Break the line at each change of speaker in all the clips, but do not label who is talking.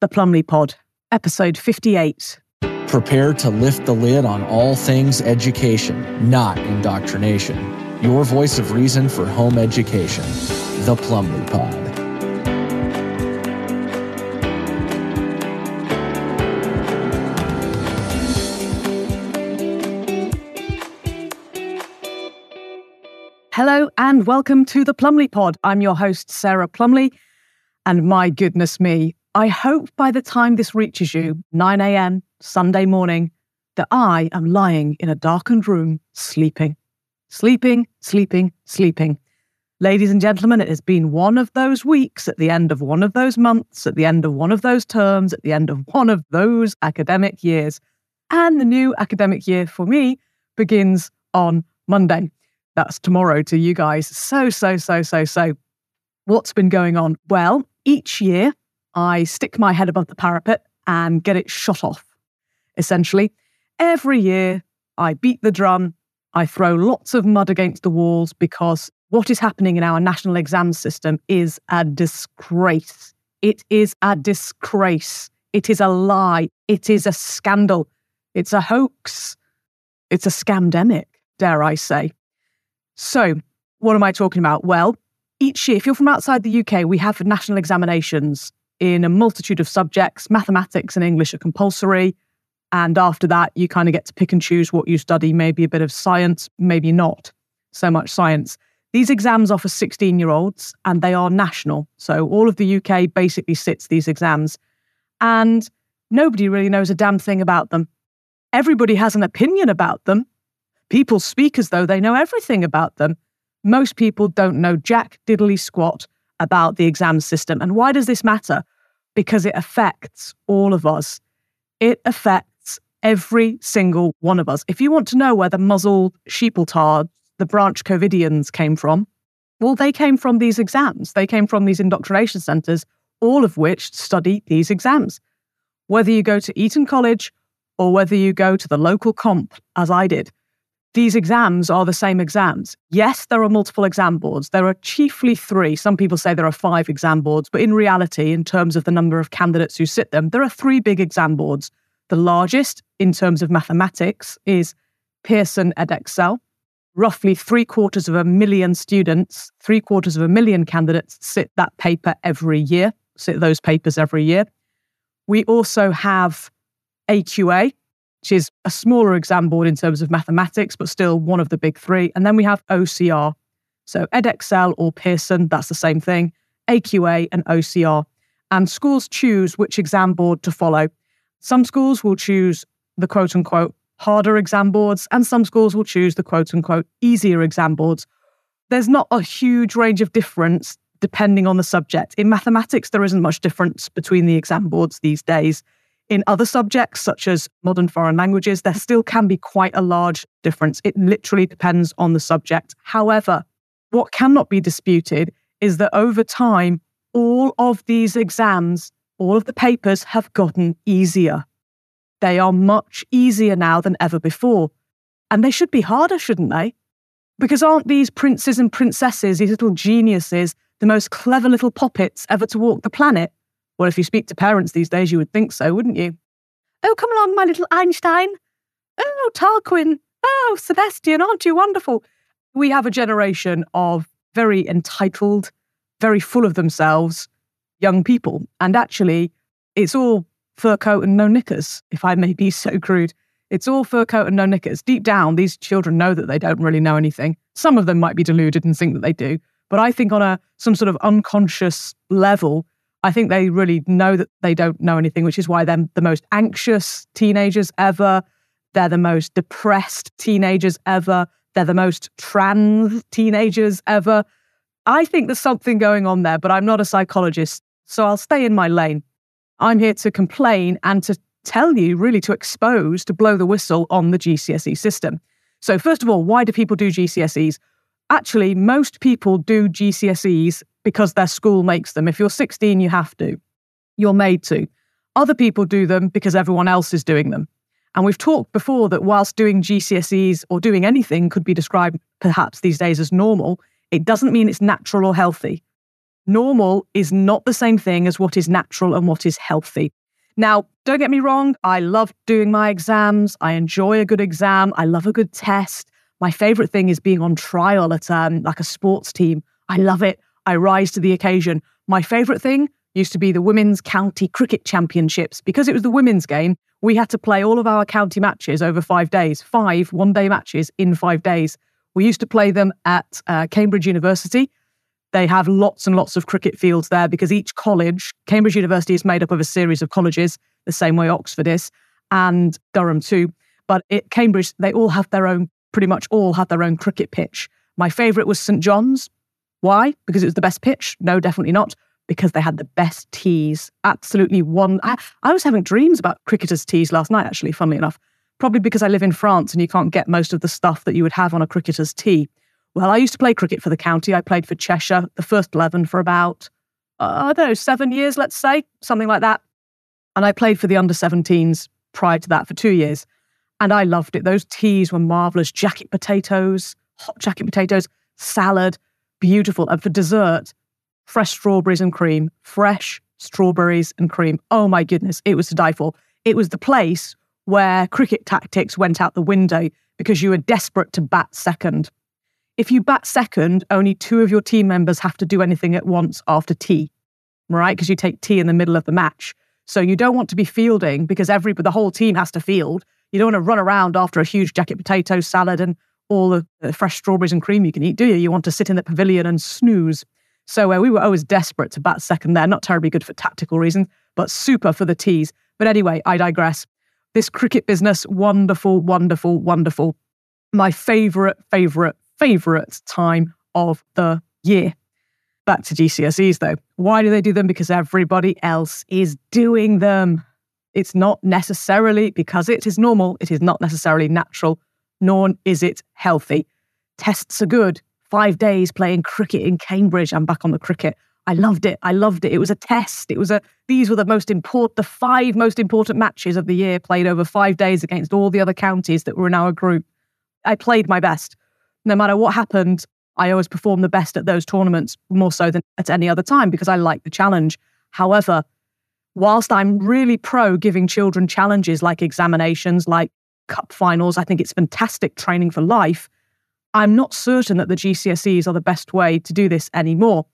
the Plumley Pod, episode 58.
Prepare to lift the lid on all things education, not indoctrination. Your voice of reason for home education, the Plumley Pod.
Hello and welcome to the Plumley Pod. I'm your host, Sarah Plumley. And my goodness me, I hope by the time this reaches you, 9 a.m. Sunday morning, that I am lying in a darkened room, sleeping, sleeping, sleeping, sleeping. Ladies and gentlemen, it has been one of those weeks at the end of one of those months, at the end of one of those terms, at the end of one of those academic years. And the new academic year for me begins on Monday. That's tomorrow to you guys. So, so, so, so, so. What's been going on? Well, each year I stick my head above the parapet and get it shot off. Essentially, every year I beat the drum, I throw lots of mud against the walls because what is happening in our national exam system is a disgrace. It is a disgrace. It is a lie. It is a scandal. It's a hoax. It's a scamdemic, dare I say. So, what am I talking about? Well, each year, if you're from outside the UK, we have national examinations in a multitude of subjects. Mathematics and English are compulsory. And after that, you kind of get to pick and choose what you study, maybe a bit of science, maybe not so much science. These exams are for 16 year olds and they are national. So all of the UK basically sits these exams. And nobody really knows a damn thing about them. Everybody has an opinion about them. People speak as though they know everything about them most people don't know jack diddly squat about the exam system. And why does this matter? Because it affects all of us. It affects every single one of us. If you want to know where the muzzled sheepletards, the branch Covidians came from, well, they came from these exams. They came from these indoctrination centres, all of which study these exams. Whether you go to Eton College or whether you go to the local comp, as I did, these exams are the same exams. Yes, there are multiple exam boards. There are chiefly three. Some people say there are five exam boards, but in reality, in terms of the number of candidates who sit them, there are three big exam boards. The largest, in terms of mathematics, is Pearson Edexcel. Roughly three quarters of a million students, three quarters of a million candidates sit that paper every year, sit those papers every year. We also have AQA, which is a smaller exam board in terms of mathematics, but still one of the big three. And then we have OCR. So Edexcel or Pearson, that's the same thing, AQA and OCR. And schools choose which exam board to follow. Some schools will choose the quote unquote harder exam boards, and some schools will choose the quote unquote easier exam boards. There's not a huge range of difference depending on the subject. In mathematics, there isn't much difference between the exam boards these days. In other subjects, such as modern foreign languages, there still can be quite a large difference. It literally depends on the subject. However, what cannot be disputed is that over time, all of these exams, all of the papers have gotten easier. They are much easier now than ever before. And they should be harder, shouldn't they? Because aren't these princes and princesses, these little geniuses, the most clever little poppets ever to walk the planet? Well, if you speak to parents these days, you would think so, wouldn't you? Oh, come along, my little Einstein. Oh, Tarquin. Oh, Sebastian, aren't you wonderful? We have a generation of very entitled, very full of themselves young people. And actually, it's all fur coat and no knickers, if I may be so crude. It's all fur coat and no knickers. Deep down, these children know that they don't really know anything. Some of them might be deluded and think that they do. But I think on a some sort of unconscious level, I think they really know that they don't know anything, which is why they're the most anxious teenagers ever. They're the most depressed teenagers ever. They're the most trans teenagers ever. I think there's something going on there, but I'm not a psychologist, so I'll stay in my lane. I'm here to complain and to tell you, really, to expose, to blow the whistle on the GCSE system. So, first of all, why do people do GCSEs? Actually, most people do GCSEs because their school makes them. If you're 16, you have to. You're made to. Other people do them because everyone else is doing them. And we've talked before that whilst doing GCSEs or doing anything could be described perhaps these days as normal, it doesn't mean it's natural or healthy. Normal is not the same thing as what is natural and what is healthy. Now, don't get me wrong, I love doing my exams. I enjoy a good exam. I love a good test. My favorite thing is being on trial at um, like a sports team. I love it. I rise to the occasion. My favorite thing used to be the Women's County Cricket Championships. Because it was the women's game, we had to play all of our county matches over five days, five one day matches in five days. We used to play them at uh, Cambridge University. They have lots and lots of cricket fields there because each college, Cambridge University is made up of a series of colleges, the same way Oxford is, and Durham too. But at Cambridge, they all have their own, pretty much all have their own cricket pitch. My favourite was St John's. Why? Because it was the best pitch? No, definitely not. Because they had the best teas. Absolutely one. I, I was having dreams about cricketers' teas last night, actually, funnily enough. Probably because I live in France and you can't get most of the stuff that you would have on a cricketer's tea. Well, I used to play cricket for the county. I played for Cheshire, the first 11 for about, uh, I don't know, seven years, let's say, something like that. And I played for the under 17s prior to that for two years. And I loved it. Those teas were marvelous. Jacket potatoes, hot jacket potatoes, salad, beautiful. And for dessert, fresh strawberries and cream, fresh strawberries and cream. Oh my goodness, it was to die for. It was the place where cricket tactics went out the window because you were desperate to bat second. If you bat second, only two of your team members have to do anything at once after tea, right? Because you take tea in the middle of the match. So you don't want to be fielding because every the whole team has to field. You don't want to run around after a huge jacket potato salad and all the, fresh strawberries and cream you can eat, do you? You want to sit in the pavilion and snooze. So uh, we were always desperate to bat second there. Not terribly good for tactical reasons, but super for the teas. But anyway, I digress. This cricket business, wonderful, wonderful, wonderful. My favourite, favourite, favourite time of the year. Back to GCSEs though. Why do they do them? Because everybody else is doing them. It's not necessarily because it is normal, it is not necessarily natural, nor is it healthy. Tests are good. Five days playing cricket in Cambridge. I'm back on the cricket. I loved it. I loved it. It was a test. It was a these were the most important the five most important matches of the year played over 5 days against all the other counties that were in our group. I played my best no matter what happened, I always performed the best at those tournaments more so than at any other time because I like the challenge. However, whilst I'm really pro giving children challenges like examinations, like cup finals, I think it's fantastic training for life. I'm not certain that the GCSEs are the best way to do this anymore.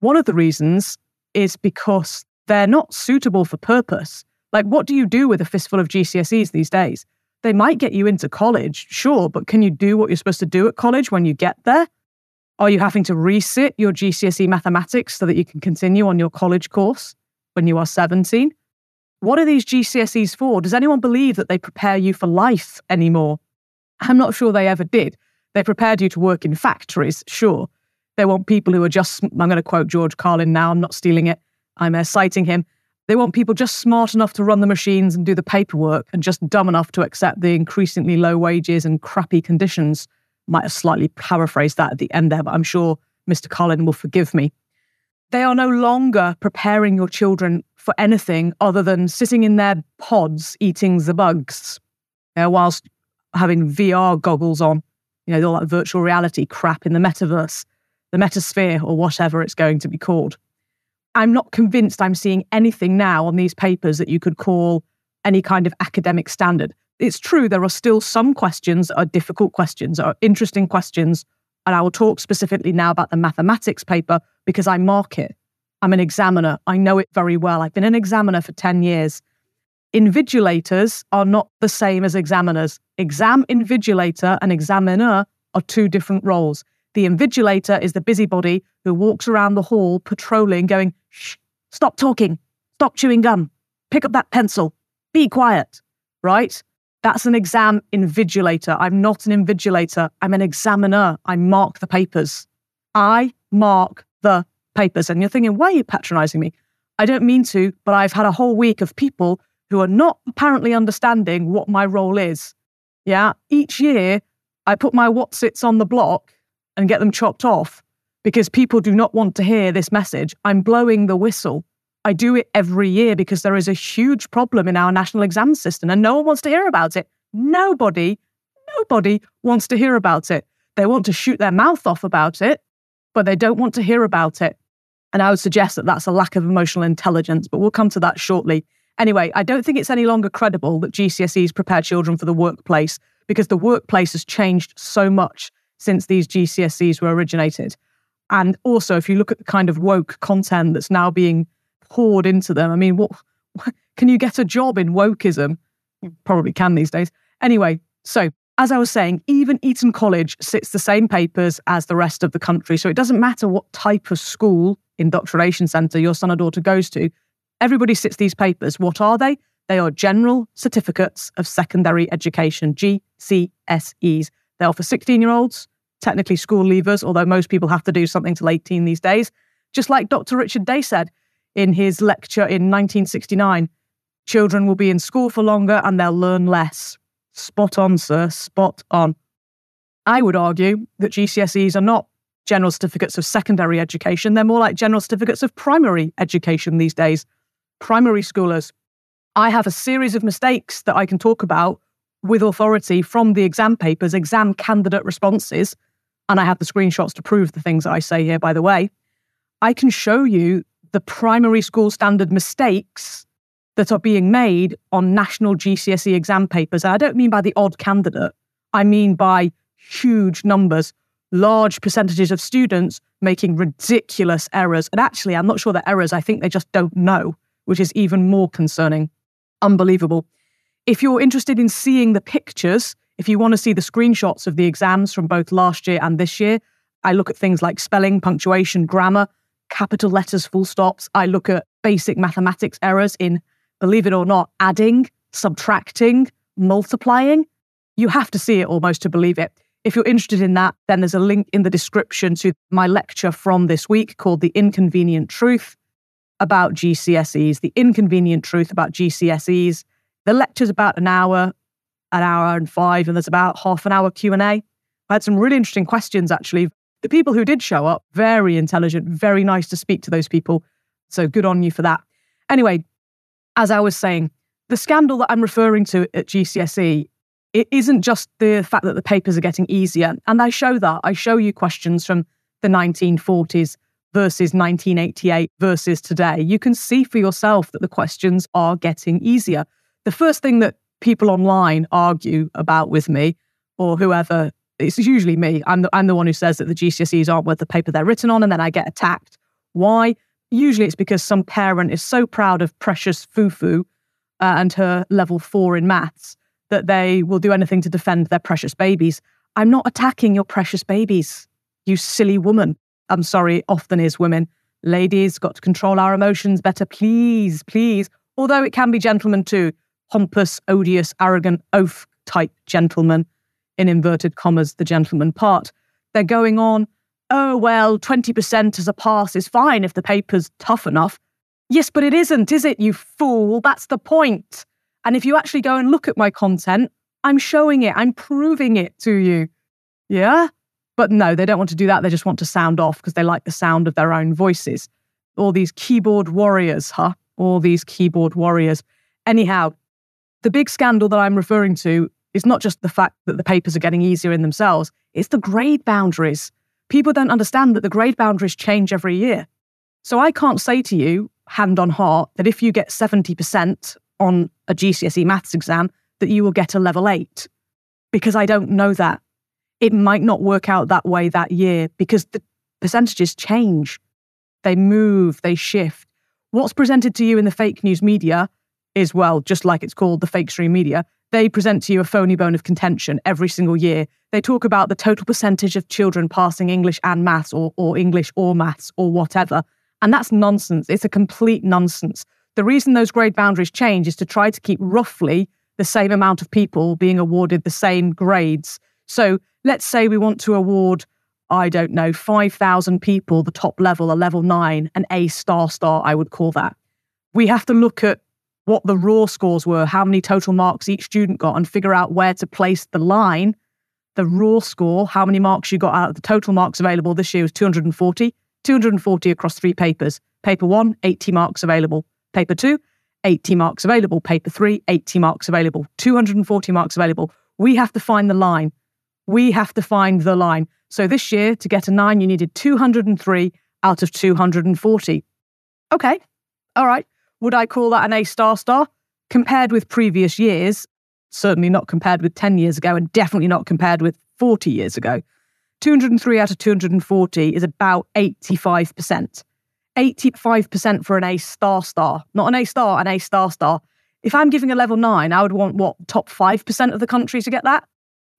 One of the reasons is because they're not suitable for purpose. Like, what do you do with a fistful of GCSEs these days? They might get you into college, sure, but can you do what you're supposed to do at college when you get there? Are you having to resit your GCSE mathematics so that you can continue on your college course when you are 17? What are these GCSEs for? Does anyone believe that they prepare you for life anymore? I'm not sure they ever did. They prepared you to work in factories, sure. They want people who are just, I'm going to quote George Carlin now, I'm not stealing it, I'm uh, citing him. They want people just smart enough to run the machines and do the paperwork and just dumb enough to accept the increasingly low wages and crappy conditions. Might have slightly paraphrased that at the end there, but I'm sure Mr. Carlin will forgive me. They are no longer preparing your children for anything other than sitting in their pods eating the bugs you know, whilst having VR goggles on, you know, all that virtual reality crap in the metaverse, the metasphere, or whatever it's going to be called. I'm not convinced I'm seeing anything now on these papers that you could call any kind of academic standard. It's true, there are still some questions that are difficult questions, are interesting questions. And I will talk specifically now about the mathematics paper because I mark it. I'm an examiner. I know it very well. I've been an examiner for 10 years. Invigilators are not the same as examiners. Exam invigilator and examiner are two different roles. The invigilator is the busybody who walks around the hall patrolling, going, shh, stop talking, stop chewing gum, pick up that pencil, be quiet, right? That's an exam invigilator. I'm not an invigilator. I'm an examiner. I mark the papers. I mark the papers. And you're thinking, why are you patronizing me? I don't mean to, but I've had a whole week of people who are not apparently understanding what my role is. Yeah. Each year, I put my Wotsits on the block and get them chopped off because people do not want to hear this message. I'm blowing the whistle. I do it every year because there is a huge problem in our national exam system and no one wants to hear about it. Nobody, nobody wants to hear about it. They want to shoot their mouth off about it, but they don't want to hear about it. And I would suggest that that's a lack of emotional intelligence, but we'll come to that shortly. Anyway, I don't think it's any longer credible that GCSEs prepare children for the workplace because the workplace has changed so much since these GCSEs were originated. And also, if you look at the kind of woke content that's now being poured into them, I mean, what can you get a job in wokeism? You probably can these days. Anyway, so as I was saying, even Eton College sits the same papers as the rest of the country. So it doesn't matter what type of school, indoctrination centre your son or daughter goes to, everybody sits these papers. What are they? They are General Certificates of Secondary Education, GCSEs. They are for 16 year olds, technically school leavers, although most people have to do something till 18 these days. Just like Dr. Richard Day said in his lecture in 1969 children will be in school for longer and they'll learn less. Spot on, sir, spot on. I would argue that GCSEs are not general certificates of secondary education. They're more like general certificates of primary education these days. Primary schoolers. I have a series of mistakes that I can talk about with authority from the exam papers, exam candidate responses, and I have the screenshots to prove the things that I say here, by the way. I can show you the primary school standard mistakes that are being made on national GCSE exam papers. I don't mean by the odd candidate, I mean by huge numbers, large percentages of students making ridiculous errors. And actually, I'm not sure they're errors, I think they just don't know, which is even more concerning. Unbelievable. If you're interested in seeing the pictures, if you want to see the screenshots of the exams from both last year and this year, I look at things like spelling, punctuation, grammar, capital letters, full stops. I look at basic mathematics errors in believe it or not, adding, subtracting, multiplying. You have to see it almost to believe it. If you're interested in that, then there's a link in the description to my lecture from this week called The Inconvenient Truth about GCSEs. The Inconvenient Truth about GCSEs. The lecture's about an hour, an hour and five, and there's about half an hour Q&A. I had some really interesting questions, actually. The people who did show up, very intelligent, very nice to speak to those people. So good on you for that. Anyway, as I was saying, the scandal that I'm referring to at GCSE, it isn't just the fact that the papers are getting easier. And I show that. I show you questions from the 1940s versus 1988 versus today. You can see for yourself that the questions are getting easier. The first thing that people online argue about with me or whoever, it's usually me. I'm the, I'm the one who says that the GCSEs aren't worth the paper they're written on, and then I get attacked. Why? Usually it's because some parent is so proud of precious Fufu uh, and her level four in maths that they will do anything to defend their precious babies. I'm not attacking your precious babies, you silly woman. I'm sorry, often is women. Ladies, got to control our emotions better, please, please. Although it can be gentlemen too. Pompous, odious, arrogant, oaf type gentlemen, in inverted commas, the gentleman part. They're going on oh, well, 20% as a pass is fine if the paper's tough enough. Yes, but it isn't, is it, you fool? That's the point. And if you actually go and look at my content, I'm showing it, I'm proving it to you. Yeah? But no, they don't want to do that. They just want to sound off because they like the sound of their own voices. All these keyboard warriors, huh? All these keyboard warriors. Anyhow, the big scandal that I'm referring to is not just the fact that the papers are getting easier in themselves, it's the grade boundaries people don't understand that the grade boundaries change every year. So I can't say to you, hand on heart, that if you get 70% on a GCSE maths exam, that you will get a level eight, because I don't know that. It might not work out that way that year because the percentages change, they move, they shift. What's presented to you in the fake news media is, well, just like it's called the fake stream media, they present to you a phony bone of contention every single year. They talk about the total percentage of children passing English and maths or, or English or maths or whatever. And that's nonsense. It's a complete nonsense. The reason those grade boundaries change is to try to keep roughly the same amount of people being awarded the same grades. So let's say we want to award, I don't know, 5,000 people the top level, a level nine, an A star star, I would call that. We have to look at what the raw scores were, how many total marks each student got, and figure out where to place the line. The raw score, how many marks you got out of the total marks available this year was 240, 240 across three papers. Paper one, 80 marks available. Paper two, 80 marks available. Paper three, 80 marks available. 240 marks available. We have to find the line. We have to find the line. So this year, to get a nine, you needed 203 out of 240. Okay, all right. Would I call that an A star star? Compared with previous years, certainly not compared with 10 years ago, and definitely not compared with 40 years ago. 203 out of 240 is about 85%. 85% for an A star star, not an A star, an A star star. If I'm giving a level nine, I would want what, top 5% of the country to get that?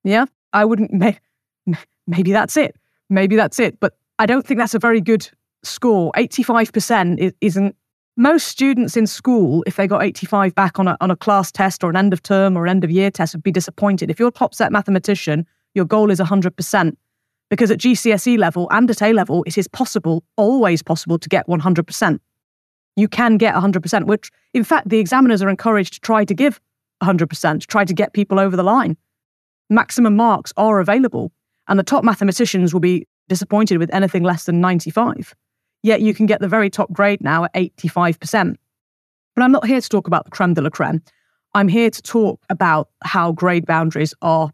Yeah, I wouldn't, maybe that's it. Maybe that's it. But I don't think that's a very good score. 85% isn't most students in school, if they got 85 back on a, on a class test or an end of term or end of year test, would be disappointed. If you're a top set mathematician, your goal is 100%. Because at GCSE level and at A level, it is possible, always possible, to get 100%. You can get 100%, which in fact, the examiners are encouraged to try to give 100%, try to get people over the line. Maximum marks are available, and the top mathematicians will be disappointed with anything less than 95. Yet you can get the very top grade now at 85%. But I'm not here to talk about the creme de la creme. I'm here to talk about how grade boundaries are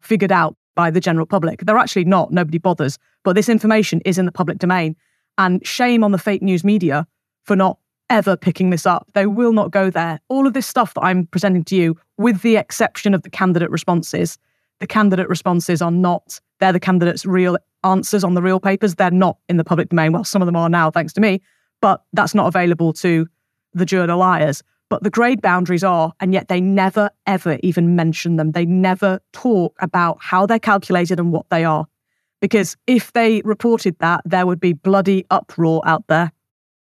figured out by the general public. They're actually not, nobody bothers, but this information is in the public domain. And shame on the fake news media for not ever picking this up. They will not go there. All of this stuff that I'm presenting to you, with the exception of the candidate responses, the candidate responses are not, they're the candidates' real answers on the real papers. They're not in the public domain. Well, some of them are now, thanks to me, but that's not available to the journaliers. But the grade boundaries are, and yet they never, ever even mention them. They never talk about how they're calculated and what they are. Because if they reported that, there would be bloody uproar out there.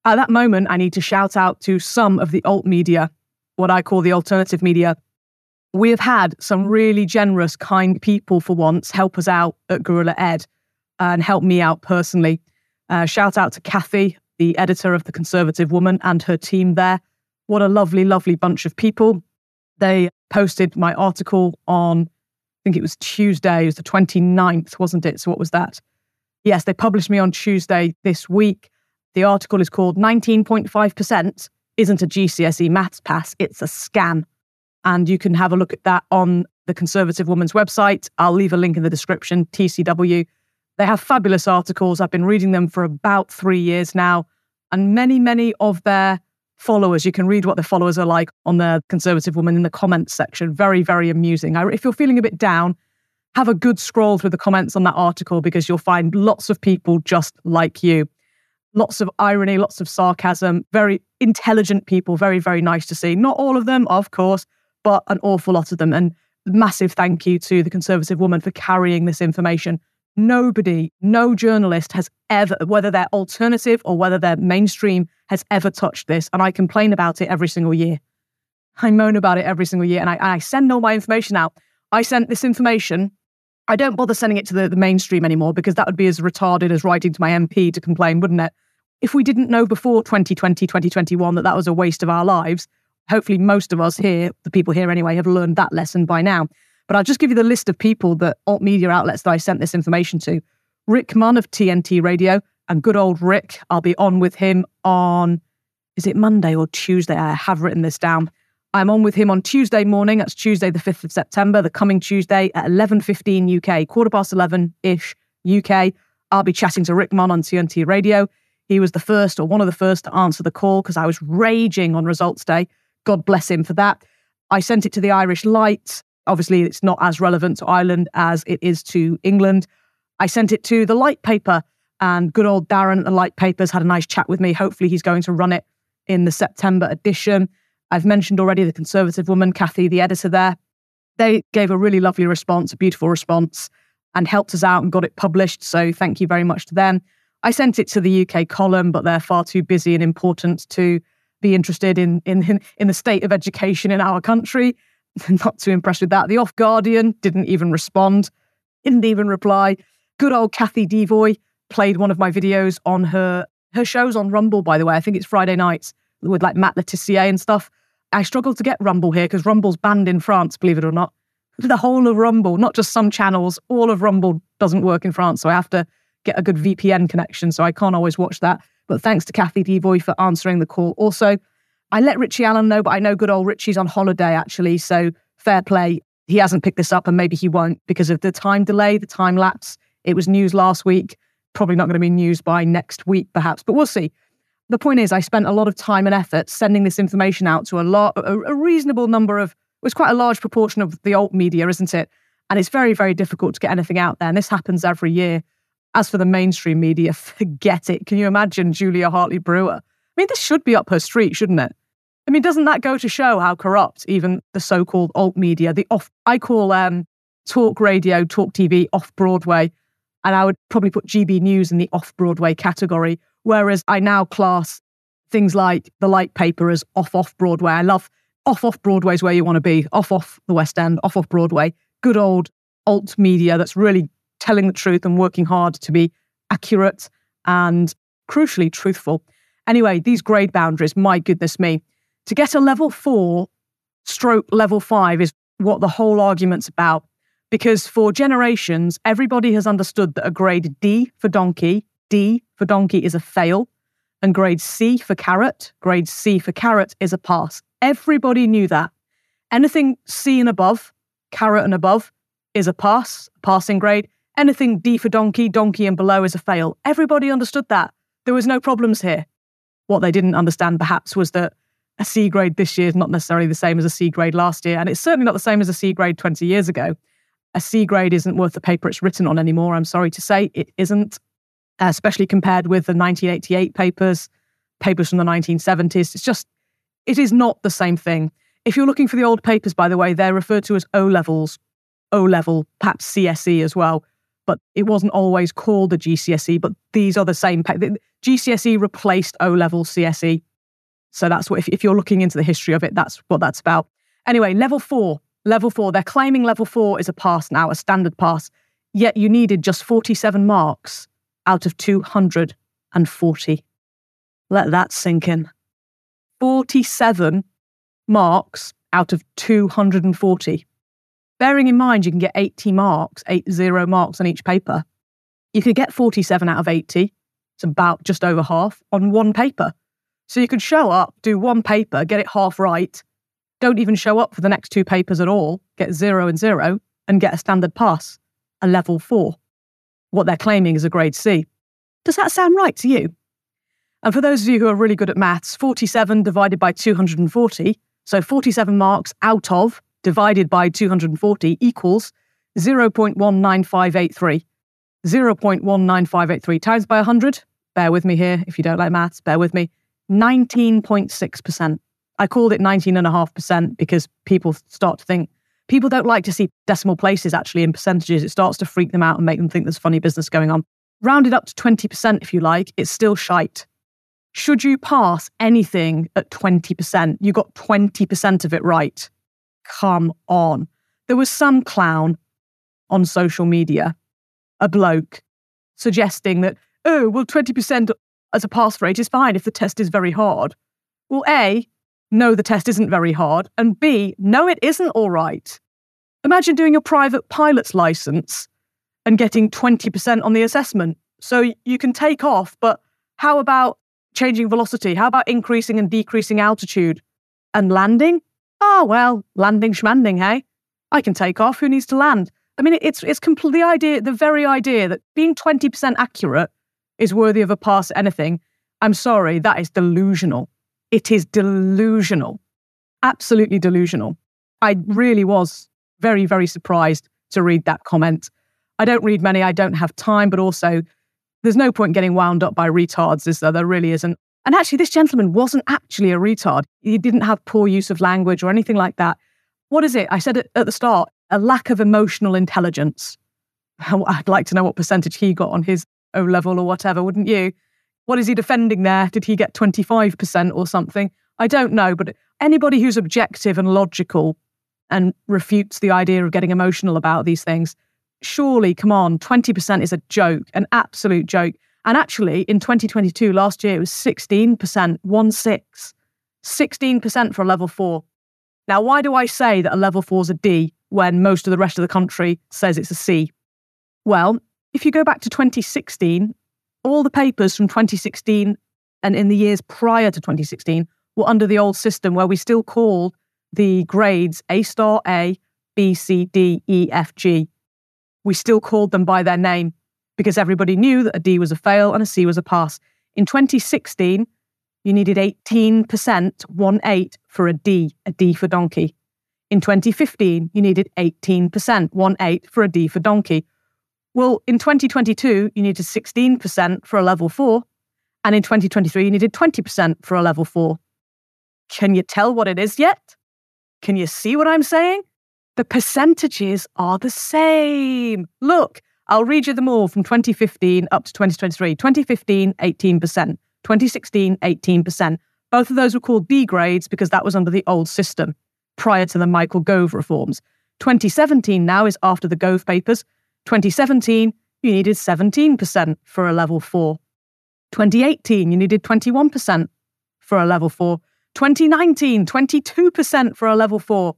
At that moment, I need to shout out to some of the alt media, what I call the alternative media, we have had some really generous, kind people for once help us out at Guerrilla Ed and help me out personally. Uh, shout out to Kathy, the editor of The Conservative Woman, and her team there. What a lovely, lovely bunch of people. They posted my article on, I think it was Tuesday, it was the 29th, wasn't it? So what was that? Yes, they published me on Tuesday this week. The article is called 19.5% isn't a GCSE maths pass, it's a scam. And you can have a look at that on the Conservative Woman's website. I'll leave a link in the description, TCW. They have fabulous articles. I've been reading them for about three years now. And many, many of their followers, you can read what the followers are like on the Conservative Woman in the comments section. Very, very amusing. If you're feeling a bit down, have a good scroll through the comments on that article because you'll find lots of people just like you. Lots of irony, lots of sarcasm, very intelligent people, very, very nice to see. Not all of them, of course, but an awful lot of them. And massive thank you to the Conservative woman for carrying this information. Nobody, no journalist has ever, whether they're alternative or whether they're mainstream, has ever touched this. And I complain about it every single year. I moan about it every single year and I, I send all my information out. I sent this information. I don't bother sending it to the, the mainstream anymore because that would be as retarded as writing to my MP to complain, wouldn't it? If we didn't know before 2020, 2021 that that was a waste of our lives, hopefully most of us here, the people here anyway, have learned that lesson by now. But I'll just give you the list of people that alt media outlets that I sent this information to. Rick Munn of TNT Radio and good old Rick. I'll be on with him on, is it Monday or Tuesday? I have written this down. I'm on with him on Tuesday morning. That's Tuesday, the 5th of September, the coming Tuesday at 11.15 UK, quarter past 11-ish UK. I'll be chatting to Rick Munn on TNT Radio. He was the first or one of the first to answer the call because I was raging on results day. God bless him for that. I sent it to the Irish Light. Obviously, it's not as relevant to Ireland as it is to England. I sent it to the Light paper, and good old Darren at the Light Papers had a nice chat with me. Hopefully, he's going to run it in the September edition. I've mentioned already the Conservative woman, Kathy, the editor there. They gave a really lovely response, a beautiful response, and helped us out and got it published. So, thank you very much to them. I sent it to the UK column, but they're far too busy and important to be interested in in in the state of education in our country. Not too impressed with that. The Off Guardian didn't even respond, didn't even reply. Good old Kathy Devoy played one of my videos on her her shows on Rumble. By the way, I think it's Friday nights with like Matt Le Tissier and stuff. I struggle to get Rumble here because Rumble's banned in France, believe it or not. The whole of Rumble, not just some channels, all of Rumble doesn't work in France. So I have to get a good VPN connection. So I can't always watch that. But thanks to Kathy Devoy for answering the call. Also, I let Richie Allen know, but I know good old Richie's on holiday actually. So fair play. He hasn't picked this up and maybe he won't because of the time delay, the time lapse. It was news last week. probably not going to be news by next week, perhaps, but we'll see. The point is, I spent a lot of time and effort sending this information out to a lot, a, a reasonable number of, it was quite a large proportion of the alt media, isn't it? And it's very, very difficult to get anything out there. And this happens every year. As for the mainstream media, forget it. Can you imagine Julia Hartley Brewer? Mean, this should be up her street, shouldn't it? I mean, doesn't that go to show how corrupt even the so-called alt media, the off, I call um, talk radio, talk TV off Broadway, and I would probably put GB News in the off Broadway category. Whereas I now class things like the light paper as off off Broadway. I love off off Broadway is where you want to be, off off the West End, off off Broadway. Good old alt media that's really telling the truth and working hard to be accurate and crucially truthful. Anyway, these grade boundaries, my goodness me. To get a level four stroke level five is what the whole argument's about. Because for generations, everybody has understood that a grade D for donkey, D for donkey is a fail, and grade C for carrot, grade C for carrot is a pass. Everybody knew that. Anything C and above, carrot and above, is a pass, a passing grade. Anything D for donkey, donkey and below is a fail. Everybody understood that. There was no problems here. What they didn't understand perhaps was that a C grade this year is not necessarily the same as a C grade last year, and it's certainly not the same as a C grade 20 years ago. A C grade isn't worth the paper it's written on anymore. I'm sorry to say it isn't, uh, especially compared with the 1988 papers, papers from the 1970s. It's just, it is not the same thing. If you're looking for the old papers, by the way, they're referred to as O levels, O level, perhaps CSE as well. But it wasn't always called a GCSE, but these are the same. GCSE replaced O level CSE so that's what, if, if you're looking into the history of it, that's what that's about. Anyway, level four, level four, they're claiming level four is a pass now, a standard pass, yet you needed just 47 marks out of 240. Let that sink in. 47 marks out of 240. Bearing in mind you can get 80 marks, 80 marks on each paper. You could get 47 out of 80. It's about just over half on one paper. So you could show up, do one paper, get it half right, don't even show up for the next two papers at all, get zero and zero, and get a standard pass, a level four. What they're claiming is a grade C. Does that sound right to you? And for those of you who are really good at maths, 47 divided by 240, so 47 marks out of divided by 240 equals 0.19583. 0.19583 times by 100. Bear with me here if you don't like maths, bear with me. 19.6%. I called it 19.5% because people start to think, people don't like to see decimal places actually in percentages. It starts to freak them out and make them think there's funny business going on. Rounded up to 20% if you like, it's still shite. Should you pass anything at 20%, you got 20% of it right. Come on. There was some clown on social media, a bloke, suggesting that, oh, well, 20% as a pass rate is fine if the test is very hard. Well, A, no, the test isn't very hard. And B, no, it isn't all right. Imagine doing a private pilot's license and getting 20% on the assessment. So you can take off, but how about changing velocity? How about increasing and decreasing altitude? And landing? Oh, well, landing schmanding, hey? I can take off. Who needs to land? I mean, it's it's completely the idea, the very idea that being 20% accurate is worthy of a pass anything, I'm sorry, that is delusional. It is delusional. Absolutely delusional. I really was very, very surprised to read that comment. I don't read many, I don't have time, but also there's no point getting wound up by retards, is there? There really isn't. And actually, this gentleman wasn't actually a retard. He didn't have poor use of language or anything like that. What is it? I said at the start a lack of emotional intelligence. I'd like to know what percentage he got on his O level or whatever, wouldn't you? What is he defending there? Did he get 25% or something? I don't know, but anybody who's objective and logical and refutes the idea of getting emotional about these things, surely, come on, 20% is a joke, an absolute joke. And actually, in 2022, last year, it was 16%, one six, 16% for a level four. Now, why do I say that a level four is a D when most of the rest of the country says it's a C? Well, if you go back to 2016, all the papers from 2016 and in the years prior to 2016 were under the old system where we still called the grades A star A, B, C, D, E, F, G. We still called them by their name because everybody knew that a D was a fail and a C was a pass. In 2016, you needed 18%, 1 8 for a D, a D for donkey. In 2015, you needed 18%, 1 8 for a D for donkey. Well, in 2022, you needed 16% for a level 4. And in 2023, you needed 20% for a level 4. Can you tell what it is yet? Can you see what I'm saying? The percentages are the same. Look, I'll read you them all from 2015 up to 2023. 2015, 18%. 2016, 18%. Both of those were called D grades because that was under the old system prior to the Michael Gove reforms. 2017 now is after the Gove papers. 2017, you needed 17% for a level 4. 2018, you needed 21% for a level 4. 2019, 22% for a level 4.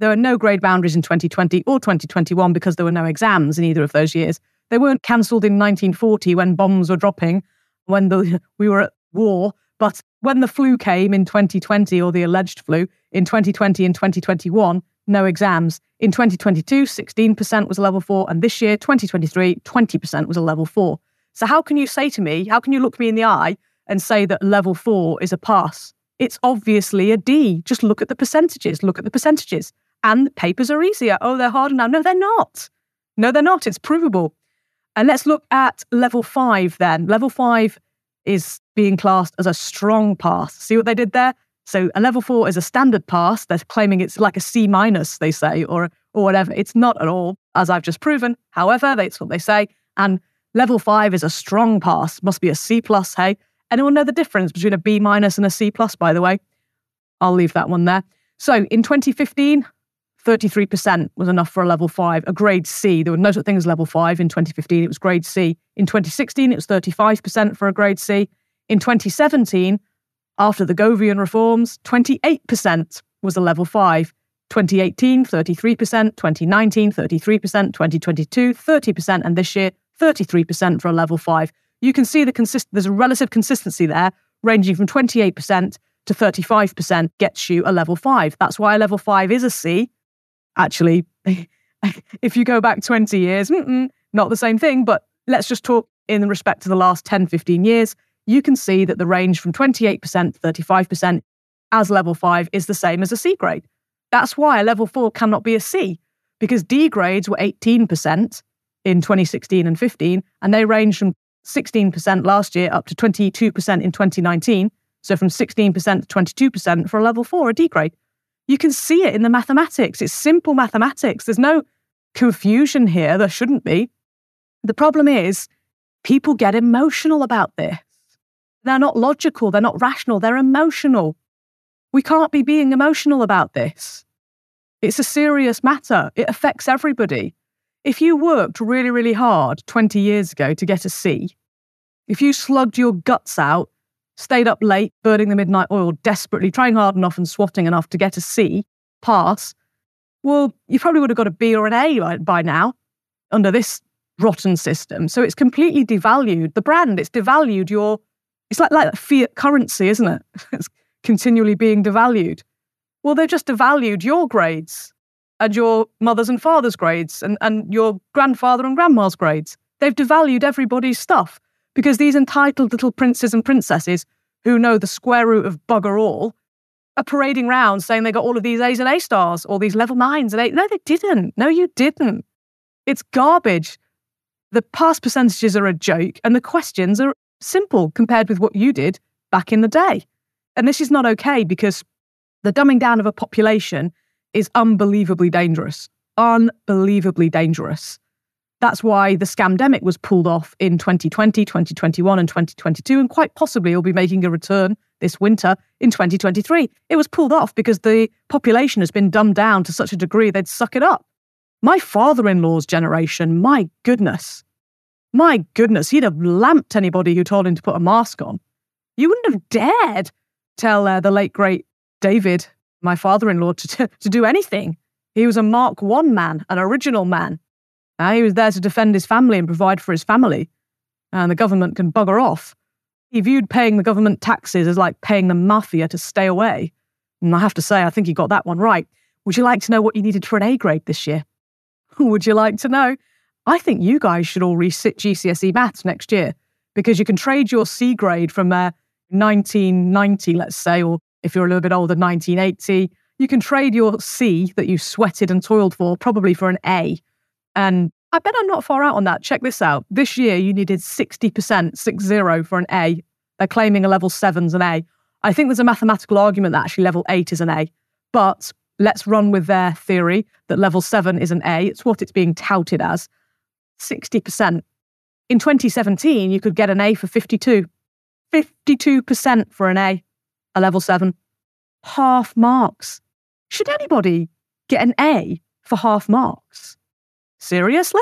There were no grade boundaries in 2020 or 2021 because there were no exams in either of those years. They weren't cancelled in 1940 when bombs were dropping, when the, we were at war. But when the flu came in 2020 or the alleged flu in 2020 and 2021, no exams. In 2022, 16% was a level four. And this year, 2023, 20% was a level four. So how can you say to me, how can you look me in the eye and say that level four is a pass? It's obviously a D. Just look at the percentages. Look at the percentages and the papers are easier. Oh, they're harder now. No, they're not. No, they're not. It's provable. And let's look at level five then. Level five is being classed as a strong pass. See what they did there? So a level four is a standard pass. They're claiming it's like a C minus, they say, or or whatever. It's not at all, as I've just proven. However, that's what they say. And level five is a strong pass. Must be a C plus. Hey, anyone know the difference between a B minus and a C plus? By the way, I'll leave that one there. So in 2015, 33% was enough for a level five, a grade C. There were no such thing as level five in 2015. It was grade C. In 2016, it was 35% for a grade C. In 2017, after the Govian reforms, 28% was a level five. 2018, 33%, 2019, 33%, 2022, 30%, and this year, 33% for a level five. You can see the consist- there's a relative consistency there, ranging from 28% to 35% gets you a level five. That's why a level five is a C actually, if you go back 20 years, not the same thing, but let's just talk in respect to the last 10, 15 years, you can see that the range from 28% to 35% as level five is the same as a C grade. That's why a level four cannot be a C, because D grades were 18% in 2016 and 15, and they range from 16% last year up to 22% in 2019. So from 16% to 22% for a level four, a D grade. You can see it in the mathematics. It's simple mathematics. There's no confusion here. There shouldn't be. The problem is people get emotional about this. They're not logical. They're not rational. They're emotional. We can't be being emotional about this. It's a serious matter. It affects everybody. If you worked really, really hard 20 years ago to get a C, if you slugged your guts out stayed up late, burning the midnight oil, desperately trying hard enough and swatting enough to get a C pass, well, you probably would have got a B or an A by, by now under this rotten system. So it's completely devalued the brand. It's devalued your. It's like like fiat currency, isn't it? it's continually being devalued. Well, they've just devalued your grades and your mother's and father's grades and, and your grandfather and grandma's grades. They've devalued everybody's stuff because these entitled little princes and princesses who know the square root of bugger all are parading round saying they got all of these A's and A stars, or these level nines and eight. No, they didn't. No, you didn't. It's garbage. The past percentages are a joke, and the questions are simple compared with what you did back in the day. And this is not okay because the dumbing down of a population is unbelievably dangerous. Unbelievably dangerous. That's why the scamdemic was pulled off in 2020, 2021, and 2022, and quite possibly will be making a return this winter in 2023. It was pulled off because the population has been dumbed down to such a degree they'd suck it up. My father in law's generation, my goodness, my goodness, he'd have lamped anybody who told him to put a mask on. You wouldn't have dared tell uh, the late, great David, my father in law, to, to, to do anything. He was a Mark One man, an original man. Uh, he was there to defend his family and provide for his family, and the government can bugger off. He viewed paying the government taxes as like paying the mafia to stay away. And I have to say, I think he got that one right. Would you like to know what you needed for an A grade this year? Would you like to know? I think you guys should all resit GCSE maths next year because you can trade your C grade from uh, 1990, let's say, or if you're a little bit older, 1980. You can trade your C that you sweated and toiled for probably for an A. And I bet I'm not far out on that. Check this out. This year, you needed 60%, six zero for an A. They're claiming a level seven's an A. I think there's a mathematical argument that actually level eight is an A. But let's run with their theory that level seven is an A. It's what it's being touted as 60%. In 2017, you could get an A for 52. 52% for an A, a level seven. Half marks. Should anybody get an A for half marks? Seriously?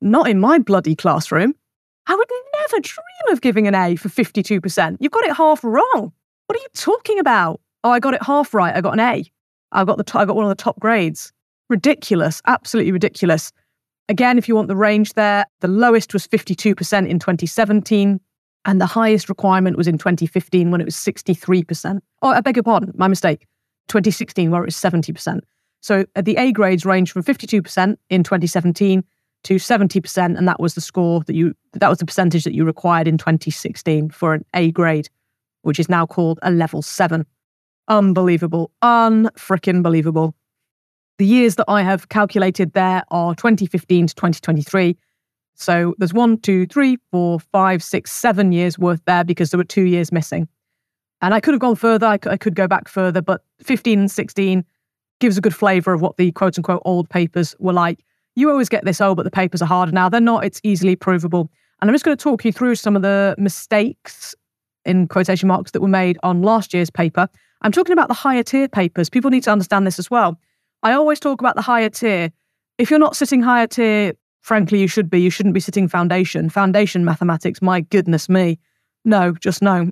Not in my bloody classroom. I would never dream of giving an A for 52%. You've got it half wrong. What are you talking about? Oh, I got it half right. I got an A. I got the t- I got one of the top grades. Ridiculous, absolutely ridiculous. Again, if you want the range there, the lowest was 52% in 2017, and the highest requirement was in 2015 when it was 63%. Oh, I beg your pardon, my mistake. 2016, where it was 70%. So uh, the A grades range from 52% in 2017 to 70%, and that was the score that you, that was the percentage that you required in 2016 for an A grade, which is now called a level seven. Unbelievable. Unfrickin' believable. The years that I have calculated there are 2015 to 2023. So there's one, two, three, four, five, six, seven years worth there because there were two years missing. And I could have gone further, I could, I could go back further, but 15 and 16 gives a good flavour of what the quote unquote old papers were like. You always get this, oh, but the papers are harder now. They're not, it's easily provable. And I'm just going to talk you through some of the mistakes in quotation marks that were made on last year's paper. I'm talking about the higher tier papers. People need to understand this as well. I always talk about the higher tier. If you're not sitting higher tier, frankly, you should be. You shouldn't be sitting foundation. Foundation mathematics, my goodness me. No, just no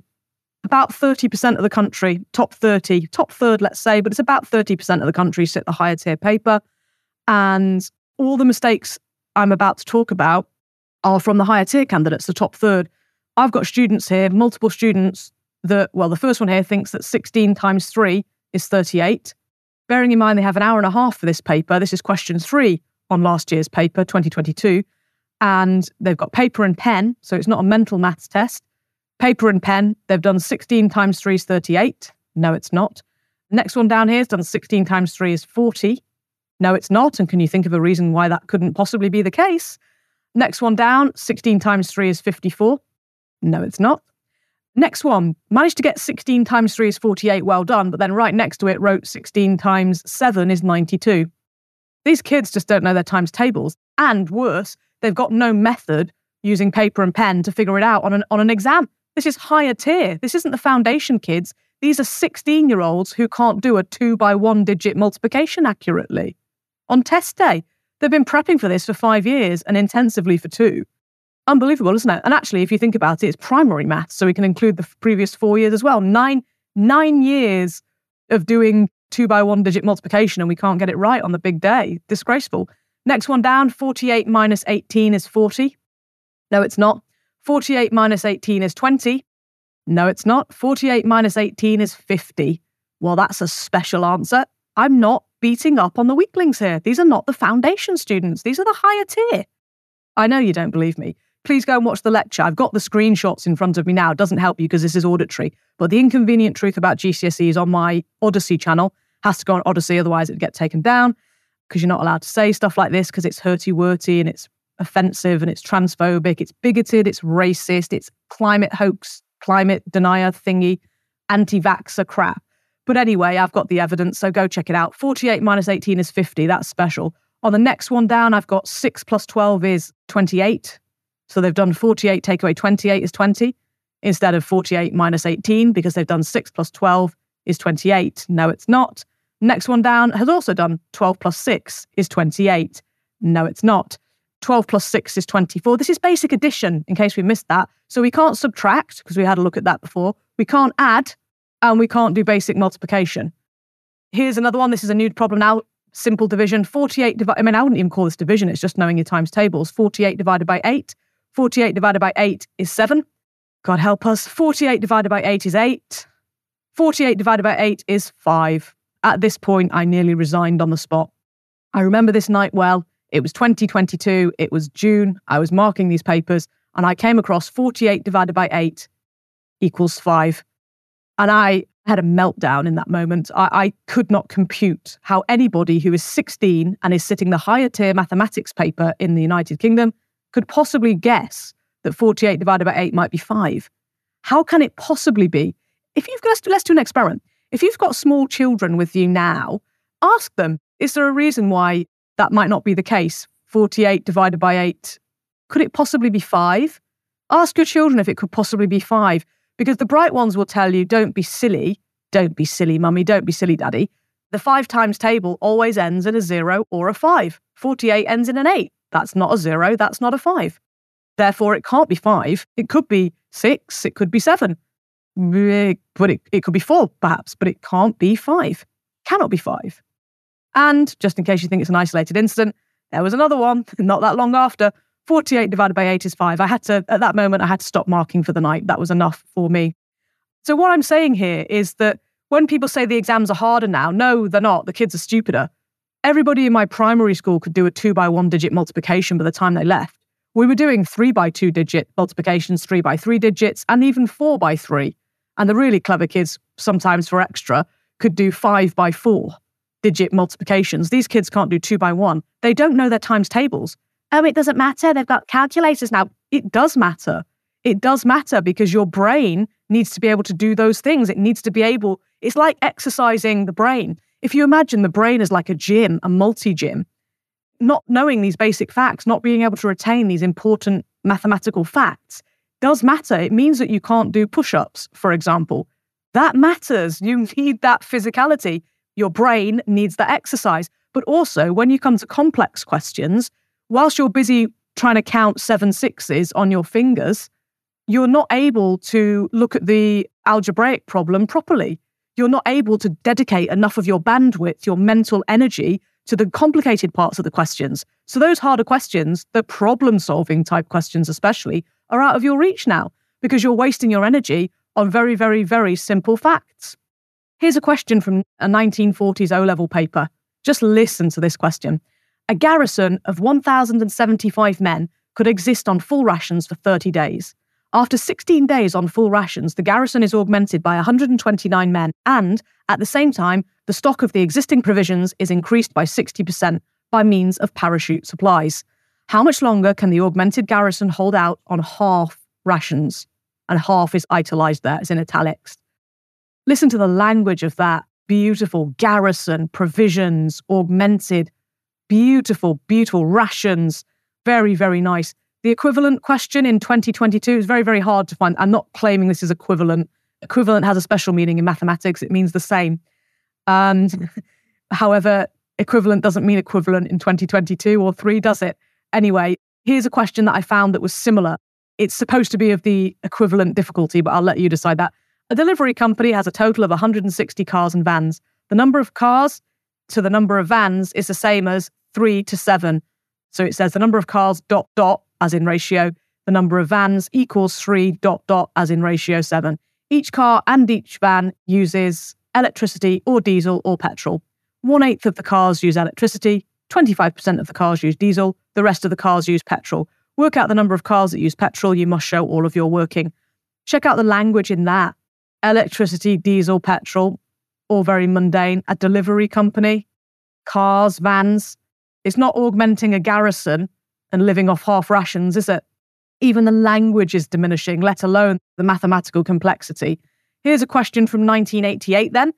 about 30% of the country, top 30, top third, let's say, but it's about 30% of the country sit the higher tier paper. And all the mistakes I'm about to talk about are from the higher tier candidates, the top third. I've got students here, multiple students that, well, the first one here thinks that 16 times three is 38. Bearing in mind they have an hour and a half for this paper, this is question three on last year's paper, 2022. And they've got paper and pen, so it's not a mental maths test. Paper and pen, they've done 16 times 3 is 38. No, it's not. Next one down here has done 16 times 3 is 40. No, it's not. And can you think of a reason why that couldn't possibly be the case? Next one down, 16 times 3 is 54. No, it's not. Next one, managed to get 16 times 3 is 48. Well done. But then right next to it wrote 16 times 7 is 92. These kids just don't know their times tables. And worse, they've got no method using paper and pen to figure it out on an, on an exam. This is higher tier. This isn't the foundation kids. These are 16 year olds who can't do a two by one digit multiplication accurately. On test day, they've been prepping for this for five years and intensively for two. Unbelievable, isn't it? And actually, if you think about it, it's primary maths, so we can include the previous four years as well. Nine, nine years of doing two by one digit multiplication and we can't get it right on the big day. Disgraceful. Next one down 48 minus 18 is 40. No, it's not. 48 minus 18 is 20. No, it's not. 48 minus 18 is 50. Well, that's a special answer. I'm not beating up on the weaklings here. These are not the foundation students, these are the higher tier. I know you don't believe me. Please go and watch the lecture. I've got the screenshots in front of me now. It doesn't help you because this is auditory. But the inconvenient truth about GCSE is on my Odysee channel. Has to go on Odysee, otherwise it'd get taken down because you're not allowed to say stuff like this because it's hurty worty and it's offensive and it's transphobic, it's bigoted, it's racist, it's climate hoax, climate denier thingy, anti vaxxer crap. But anyway, I've got the evidence, so go check it out. 48 minus 18 is 50. That's special. On the next one down, I've got 6 plus 12 is 28. So they've done 48, take away 28 is 20, instead of 48 minus 18, because they've done 6 plus 12 is 28. No, it's not. Next one down has also done 12 plus 6 is 28. No, it's not. 12 plus 6 is 24. This is basic addition, in case we missed that. So we can't subtract, because we had a look at that before. We can't add, and we can't do basic multiplication. Here's another one. This is a new problem now. Simple division. 48 divided, I mean, I wouldn't even call this division. It's just knowing your times tables. 48 divided by 8. 48 divided by 8 is 7. God help us. 48 divided by 8 is 8. 48 divided by 8 is 5. At this point, I nearly resigned on the spot. I remember this night well. It was 2022. It was June. I was marking these papers and I came across 48 divided by 8 equals 5. And I had a meltdown in that moment. I, I, could not compute how anybody who is 16 and is sitting the higher tier mathematics paper in the United Kingdom could possibly guess that 48 divided by 8 might be 5. How can it possibly be? If you've let's, let's do an experiment. If you've got small children with you now, ask them, is there a reason why that might not be the case? 48 divided by 8. Could it possibly be 5? Ask your children if it could possibly be 5 because the bright ones will tell you, don't be silly. Don't be silly, mummy. Don't be silly, daddy. The five times table always ends in a zero or a five. 48 ends in an eight. That's not a zero. That's not a five. Therefore, it can't be five. It could be six. It could be seven. But it, it could be four, perhaps, but it can't be five. Cannot be five. And just in case you think it's an isolated incident, there was another one not that long after 48 divided by 8 is 5. I had to, at that moment, I had to stop marking for the night. That was enough for me. So, what I'm saying here is that when people say the exams are harder now, no, they're not. The kids are stupider. Everybody in my primary school could do a two by one digit multiplication by the time they left. We were doing three by two digit multiplications, three by three digits, and even four by three. And the really clever kids, sometimes for extra, could do five by four digit multiplications. These kids can't do two by one. They don't know their times tables oh, it doesn't matter. They've got calculators now. It does matter. It does matter because your brain needs to be able to do those things. It needs to be able, it's like exercising the brain. If you imagine the brain as like a gym, a multi gym, not knowing these basic facts, not being able to retain these important mathematical facts does matter. It means that you can't do push ups, for example. That matters. You need that physicality. Your brain needs that exercise. But also, when you come to complex questions, whilst you're busy trying to count seven sixes on your fingers, you're not able to look at the algebraic problem properly. You're not able to dedicate enough of your bandwidth, your mental energy to the complicated parts of the questions. So, those harder questions, the problem solving type questions especially, are out of your reach now because you're wasting your energy on very, very, very simple facts. Here's a question from a 1940s O level paper. Just listen to this question. A garrison of 1,075 men could exist on full rations for 30 days. After 16 days on full rations, the garrison is augmented by 129 men, and at the same time, the stock of the existing provisions is increased by 60% by means of parachute supplies. How much longer can the augmented garrison hold out on half rations? And half is italicized there, it's in italics. Listen to the language of that beautiful garrison, provisions, augmented, beautiful, beautiful rations. Very, very nice. The equivalent question in 2022 is very, very hard to find. I'm not claiming this is equivalent. Equivalent has a special meaning in mathematics, it means the same. And however, equivalent doesn't mean equivalent in 2022 or three, does it? Anyway, here's a question that I found that was similar. It's supposed to be of the equivalent difficulty, but I'll let you decide that. A delivery company has a total of 160 cars and vans. The number of cars to the number of vans is the same as three to seven. So it says the number of cars dot dot as in ratio, the number of vans equals three dot dot as in ratio seven. Each car and each van uses electricity or diesel or petrol. One eighth of the cars use electricity, 25% of the cars use diesel, the rest of the cars use petrol. Work out the number of cars that use petrol, you must show all of your working. Check out the language in that. Electricity, diesel, petrol, all very mundane. A delivery company, cars, vans, it's not augmenting a garrison and living off half rations, is it? Even the language is diminishing, let alone the mathematical complexity. Here's a question from 1988 then.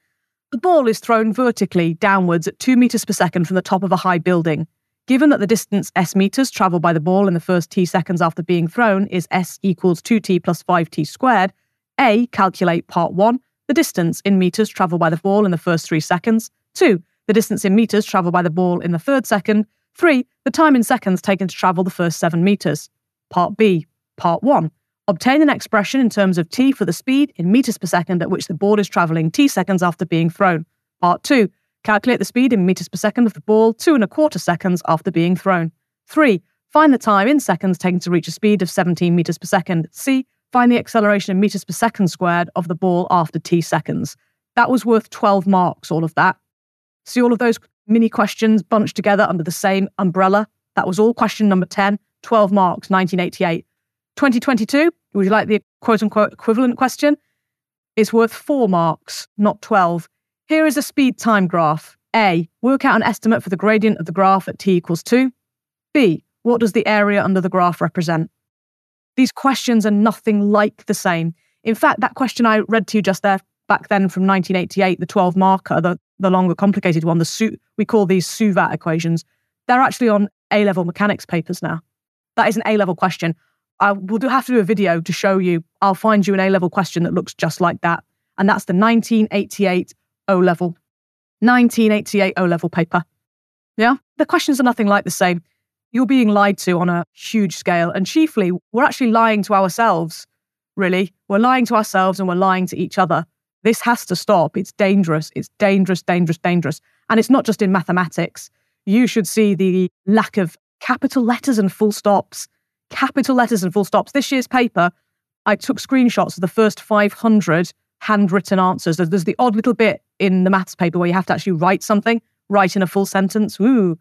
The ball is thrown vertically downwards at 2 metres per second from the top of a high building. Given that the distance s metres travelled by the ball in the first t seconds after being thrown is s equals 2t plus 5t squared, A, calculate part 1, the distance in metres travelled by the ball in the first 3 seconds, 2, the distance in meters travelled by the ball in the third second. Three, the time in seconds taken to travel the first seven meters. Part B. Part 1. Obtain an expression in terms of t for the speed in meters per second at which the ball is travelling t seconds after being thrown. Part 2. Calculate the speed in meters per second of the ball two and a quarter seconds after being thrown. 3. Find the time in seconds taken to reach a speed of 17 meters per second. C. Find the acceleration in meters per second squared of the ball after t seconds. That was worth 12 marks, all of that. See all of those mini questions bunched together under the same umbrella That was all question number 10, 12 marks, 1988. 2022, would you like the quote unquote equivalent question? It's worth four marks, not 12. Here is a speed time graph. A, work out an estimate for the gradient of the graph at t equals 2. B, what does the area under the graph represent? These questions are nothing like the same. In fact, that question I read to you just there back then from 1988, the 12 marker, the, the longer complicated one, the Su- we call these SUVAT equations, they're actually on A level mechanics papers now. That is an A level question. I will do, have to do a video to show you. I'll find you an A level question that looks just like that. And that's the 1988 O level. 1988 O level paper. Yeah? The questions are nothing like the same. You're being lied to on a huge scale. And chiefly, we're actually lying to ourselves, really. We're lying to ourselves and we're lying to each other. This has to stop. It's dangerous. It's dangerous, dangerous, dangerous. And it's not just in mathematics. You should see the lack of capital letters and full stops. Capital letters and full stops. This year's paper, I took screenshots of the first 500 handwritten answers. There's the odd little bit in the maths paper where you have to actually write something, write in a full sentence. Ooh.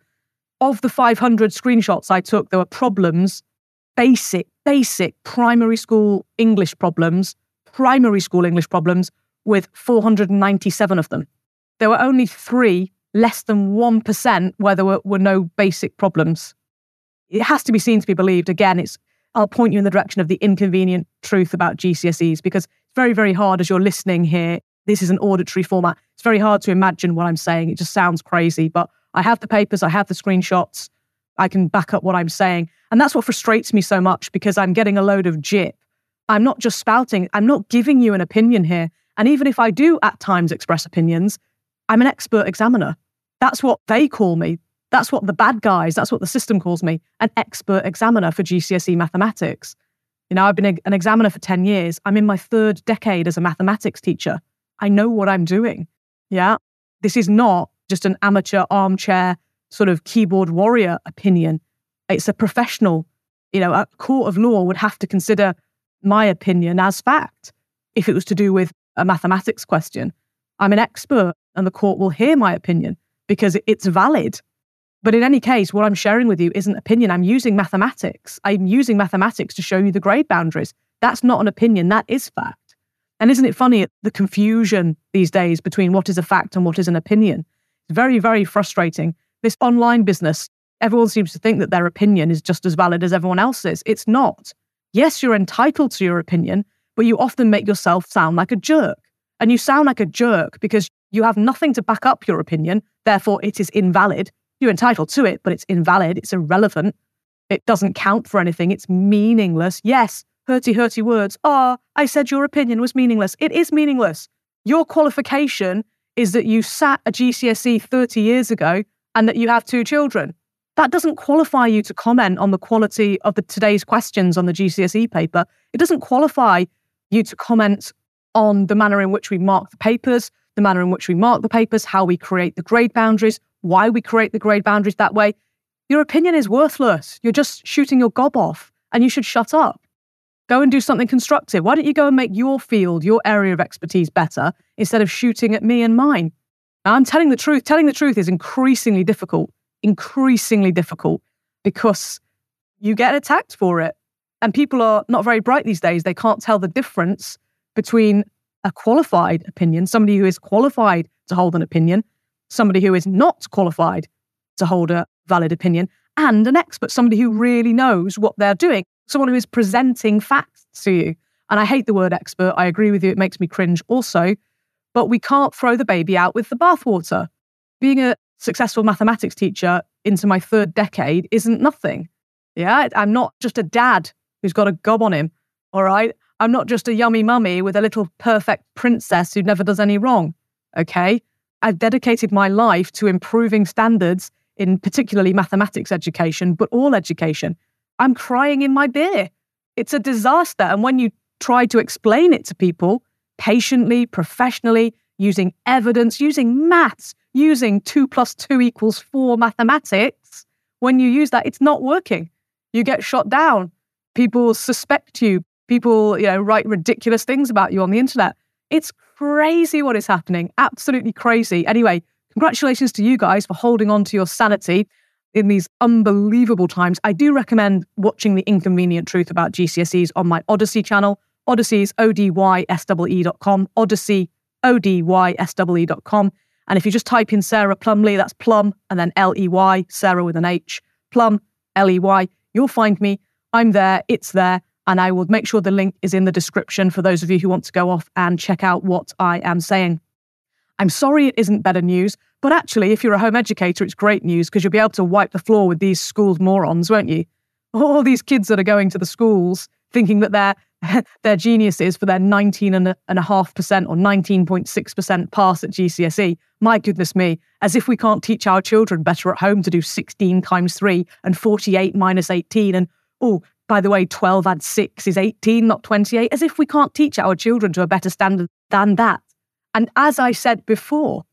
Of the 500 screenshots I took, there were problems, basic, basic primary school English problems, primary school English problems with 497 of them. There were only three, less than 1%, where there were, were no basic problems. It has to be seen to be believed. Again, it's I'll point you in the direction of the inconvenient truth about GCSEs because it's very, very hard as you're listening here. This is an auditory format. It's very hard to imagine what I'm saying. It just sounds crazy, but I have the papers, I have the screenshots, I can back up what I'm saying. And that's what frustrates me so much because I'm getting a load of jip. I'm not just spouting, I'm not giving you an opinion here. And even if I do at times express opinions, I'm an expert examiner. That's what they call me. That's what the bad guys, that's what the system calls me, an expert examiner for GCSE mathematics. You know, I've been an examiner for 10 years. I'm in my third decade as a mathematics teacher. I know what I'm doing. Yeah. This is not just an amateur armchair sort of keyboard warrior opinion. It's a professional, you know, a court of law would have to consider my opinion as fact if it was to do with a mathematics question. I'm an expert and the court will hear my opinion because it's valid. But in any case, what I'm sharing with you isn't opinion. I'm using mathematics. I'm using mathematics to show you the grade boundaries. That's not an opinion, that is fact. And isn't it funny the confusion these days between what is a fact and what is an opinion? It's very, very frustrating. This online business, everyone seems to think that their opinion is just as valid as everyone else's. It's not. Yes, you're entitled to your opinion, but you often make yourself sound like a jerk. And you sound like a jerk because you have nothing to back up your opinion, therefore it is invalid. You're entitled to it, but it's invalid, it's irrelevant. It doesn't count for anything, it's meaningless. Yes, hurty, hurty words. Ah, oh, I said your opinion was meaningless. It is meaningless. Your qualification is that you sat a GCSE 30 years ago and that you have two children. That doesn't qualify you to comment on the quality of the today's questions on the GCSE paper. It doesn't qualify you to comment on the manner in which we mark the papers, the manner in which we mark the papers, how we create the grade boundaries, why we create the grade boundaries that way. Your opinion is worthless. You're just shooting your gob off and you should shut up. Go and do something constructive. Why don't you go and make your field, your area of expertise better instead of shooting at me and mine? Now, I'm telling the truth. Telling the truth is increasingly difficult, increasingly difficult because you get attacked for it. And people are not very bright these days. They can't tell the difference between a qualified opinion, somebody who is qualified to hold an opinion, somebody who is not qualified to hold a valid opinion, and an expert, somebody who really knows what they're doing, someone who is presenting facts to you. And I hate the word expert. I agree with you. It makes me cringe also. But we can't throw the baby out with the bathwater. Being a successful mathematics teacher into my third decade isn't nothing. Yeah, I'm not just a dad who's got a gob on him. All right. I'm not just a yummy mummy with a little perfect princess who never does any wrong. Okay. I've dedicated my life to improving standards in particularly mathematics education, but all education. I'm crying in my beer. It's a disaster. And when you try to explain it to people patiently, professionally, using evidence, using maths, using two plus two equals four mathematics, when you use that, it's not working. You get shot down. People suspect you. People, you know, write ridiculous things about you on the internet. It's crazy what is happening. Absolutely crazy. Anyway, congratulations to you guys for holding on to your sanity. in these unbelievable times, I do recommend watching The Inconvenient Truth About GCSEs on my Odysee channel. Odysee is O-D-Y-S-E-E.com, Odysee, O-D-Y-S-E-E.com. And if you just type in Sarah Plumley, that's Plum, and then L-E-Y, Sarah with an H, Plum, L-E-Y, you'll find me. I'm there, it's there, and I will make sure the link is in the description for those of you who want to go off and check out what I am saying. I'm sorry it isn't better news, but actually, if you're a home educator, it's great news because you'll be able to wipe the floor with these schooled morons, won't you? All these kids that are going to the schools thinking that they're they're geniuses for their 19.5% or 19.6% pass at GCSE. My goodness me, as if we can't teach our children better at home to do 16 times 3 and 48 minus 18. And oh, by the way, 12 add 6 is 18, not 28. As if we can't teach our children to a better standard than that. And as I said before,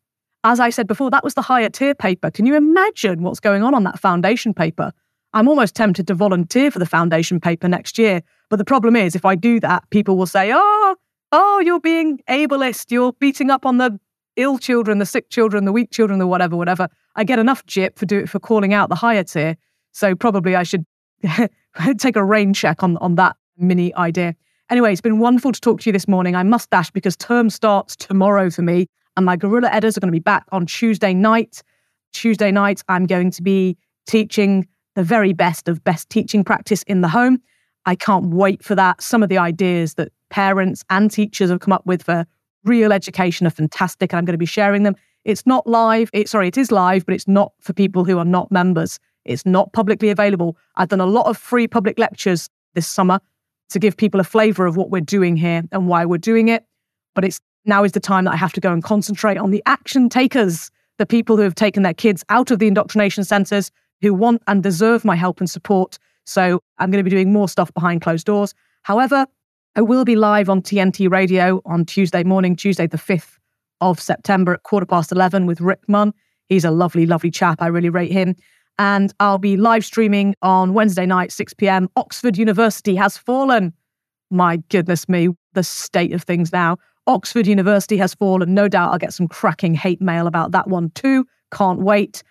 as I said before, that was the higher tier paper. Can you imagine what's going on on that foundation paper? I'm almost tempted to volunteer for the foundation paper next year. But the problem is, if I do that, people will say, oh, oh, you're being ableist. You're beating up on the ill children, the sick children, the weak children, the whatever, whatever. I get enough jip for do, for calling out the higher tier. So probably I should take a rain check on, on that mini idea. Anyway, it's been wonderful to talk to you this morning. I must dash because term starts tomorrow for me, and my Guerrilla Edders are going to be back on Tuesday night. Tuesday night, I'm going to be teaching the very best of best teaching practice in the home. I can't wait for that. Some of the ideas that parents and teachers have come up with for real education are fantastic, and I'm going to be sharing them. It's not live. It, sorry, it is live, but it's not for people who are not members. It's not publicly available. I've done a lot of free public lectures this summer to give people a flavor of what we're doing here and why we're doing it. But it's now is the time that I have to go and concentrate on the action takers, the people who have taken their kids out of the indoctrination centers, who want and deserve my help and support. So I'm going to be doing more stuff behind closed doors. However, I will be live on TNT Radio on Tuesday morning, Tuesday the 5th of September at quarter past 11 with Rick Munn. He's a lovely, lovely chap. I really rate him and I'll be live streaming on Wednesday night, 6 p.m. Oxford University has fallen. My goodness me, the state of things now. Oxford University has fallen. No doubt I'll get some cracking hate mail about that one too. Can't wait.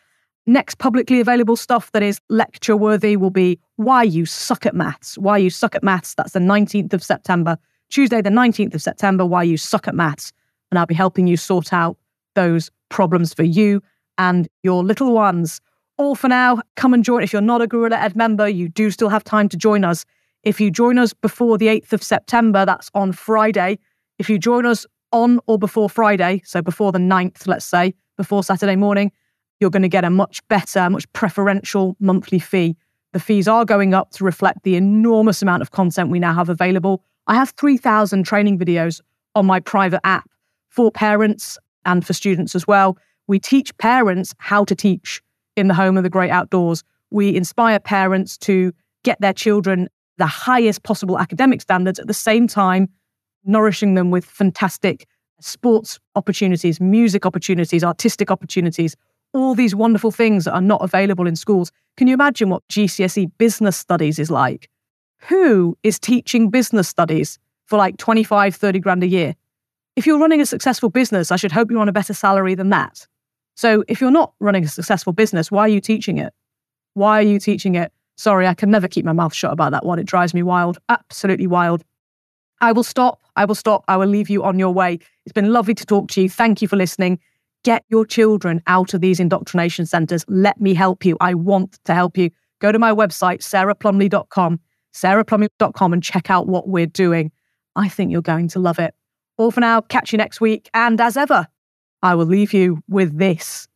Next publicly available stuff that is lecture worthy will be Why You Suck at Maths. Why You Suck at Maths. That's the 19th of September. Tuesday, the 19th of September, Why You Suck at Maths. And I'll be helping you sort out those problems for you and your little ones all for now. Come and join. If you're not a Guerrilla Ed member, you do still have time to join us. If you join us before the 8th of September, that's on Friday. If you join us on or before Friday, so before the 9th, let's say, before Saturday morning, you're going to get a much better, much preferential monthly fee. The fees are going up to reflect the enormous amount of content we now have available. I have 3,000 training videos on my private app for parents and for students as well. We teach parents how to teach in the home of the great outdoors. We inspire parents to get their children the highest possible academic standards at the same time, nourishing them with fantastic sports opportunities, music opportunities, artistic opportunities, all these wonderful things that are not available in schools. Can you imagine what GCSE business studies is like? Who is teaching business studies for like 25, 30 grand a year? If you're running a successful business, I should hope you're on a better salary than that. So if you're not running a successful business, why are you teaching it? Why are you teaching it? Sorry, I can never keep my mouth shut about that one. It drives me wild, absolutely wild. I will stop. I will stop. I will leave you on your way. It's been lovely to talk to you. Thank you for listening. Get your children out of these indoctrination centers. Let me help you. I want to help you. Go to my website, sarahplumley.com, sarahplumley.com, and check out what we're doing. I think you're going to love it. All for now. Catch you next week. And as ever, I will leave you with this.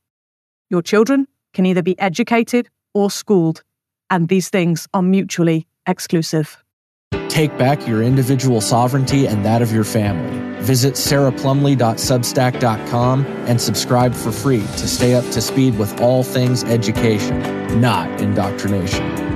Your children can either be educated or schooled, and these things are mutually exclusive.
Take back your individual sovereignty and that of your family. Visit sarahplumley.substack.com and subscribe for free to stay up to speed with all things education, not indoctrination.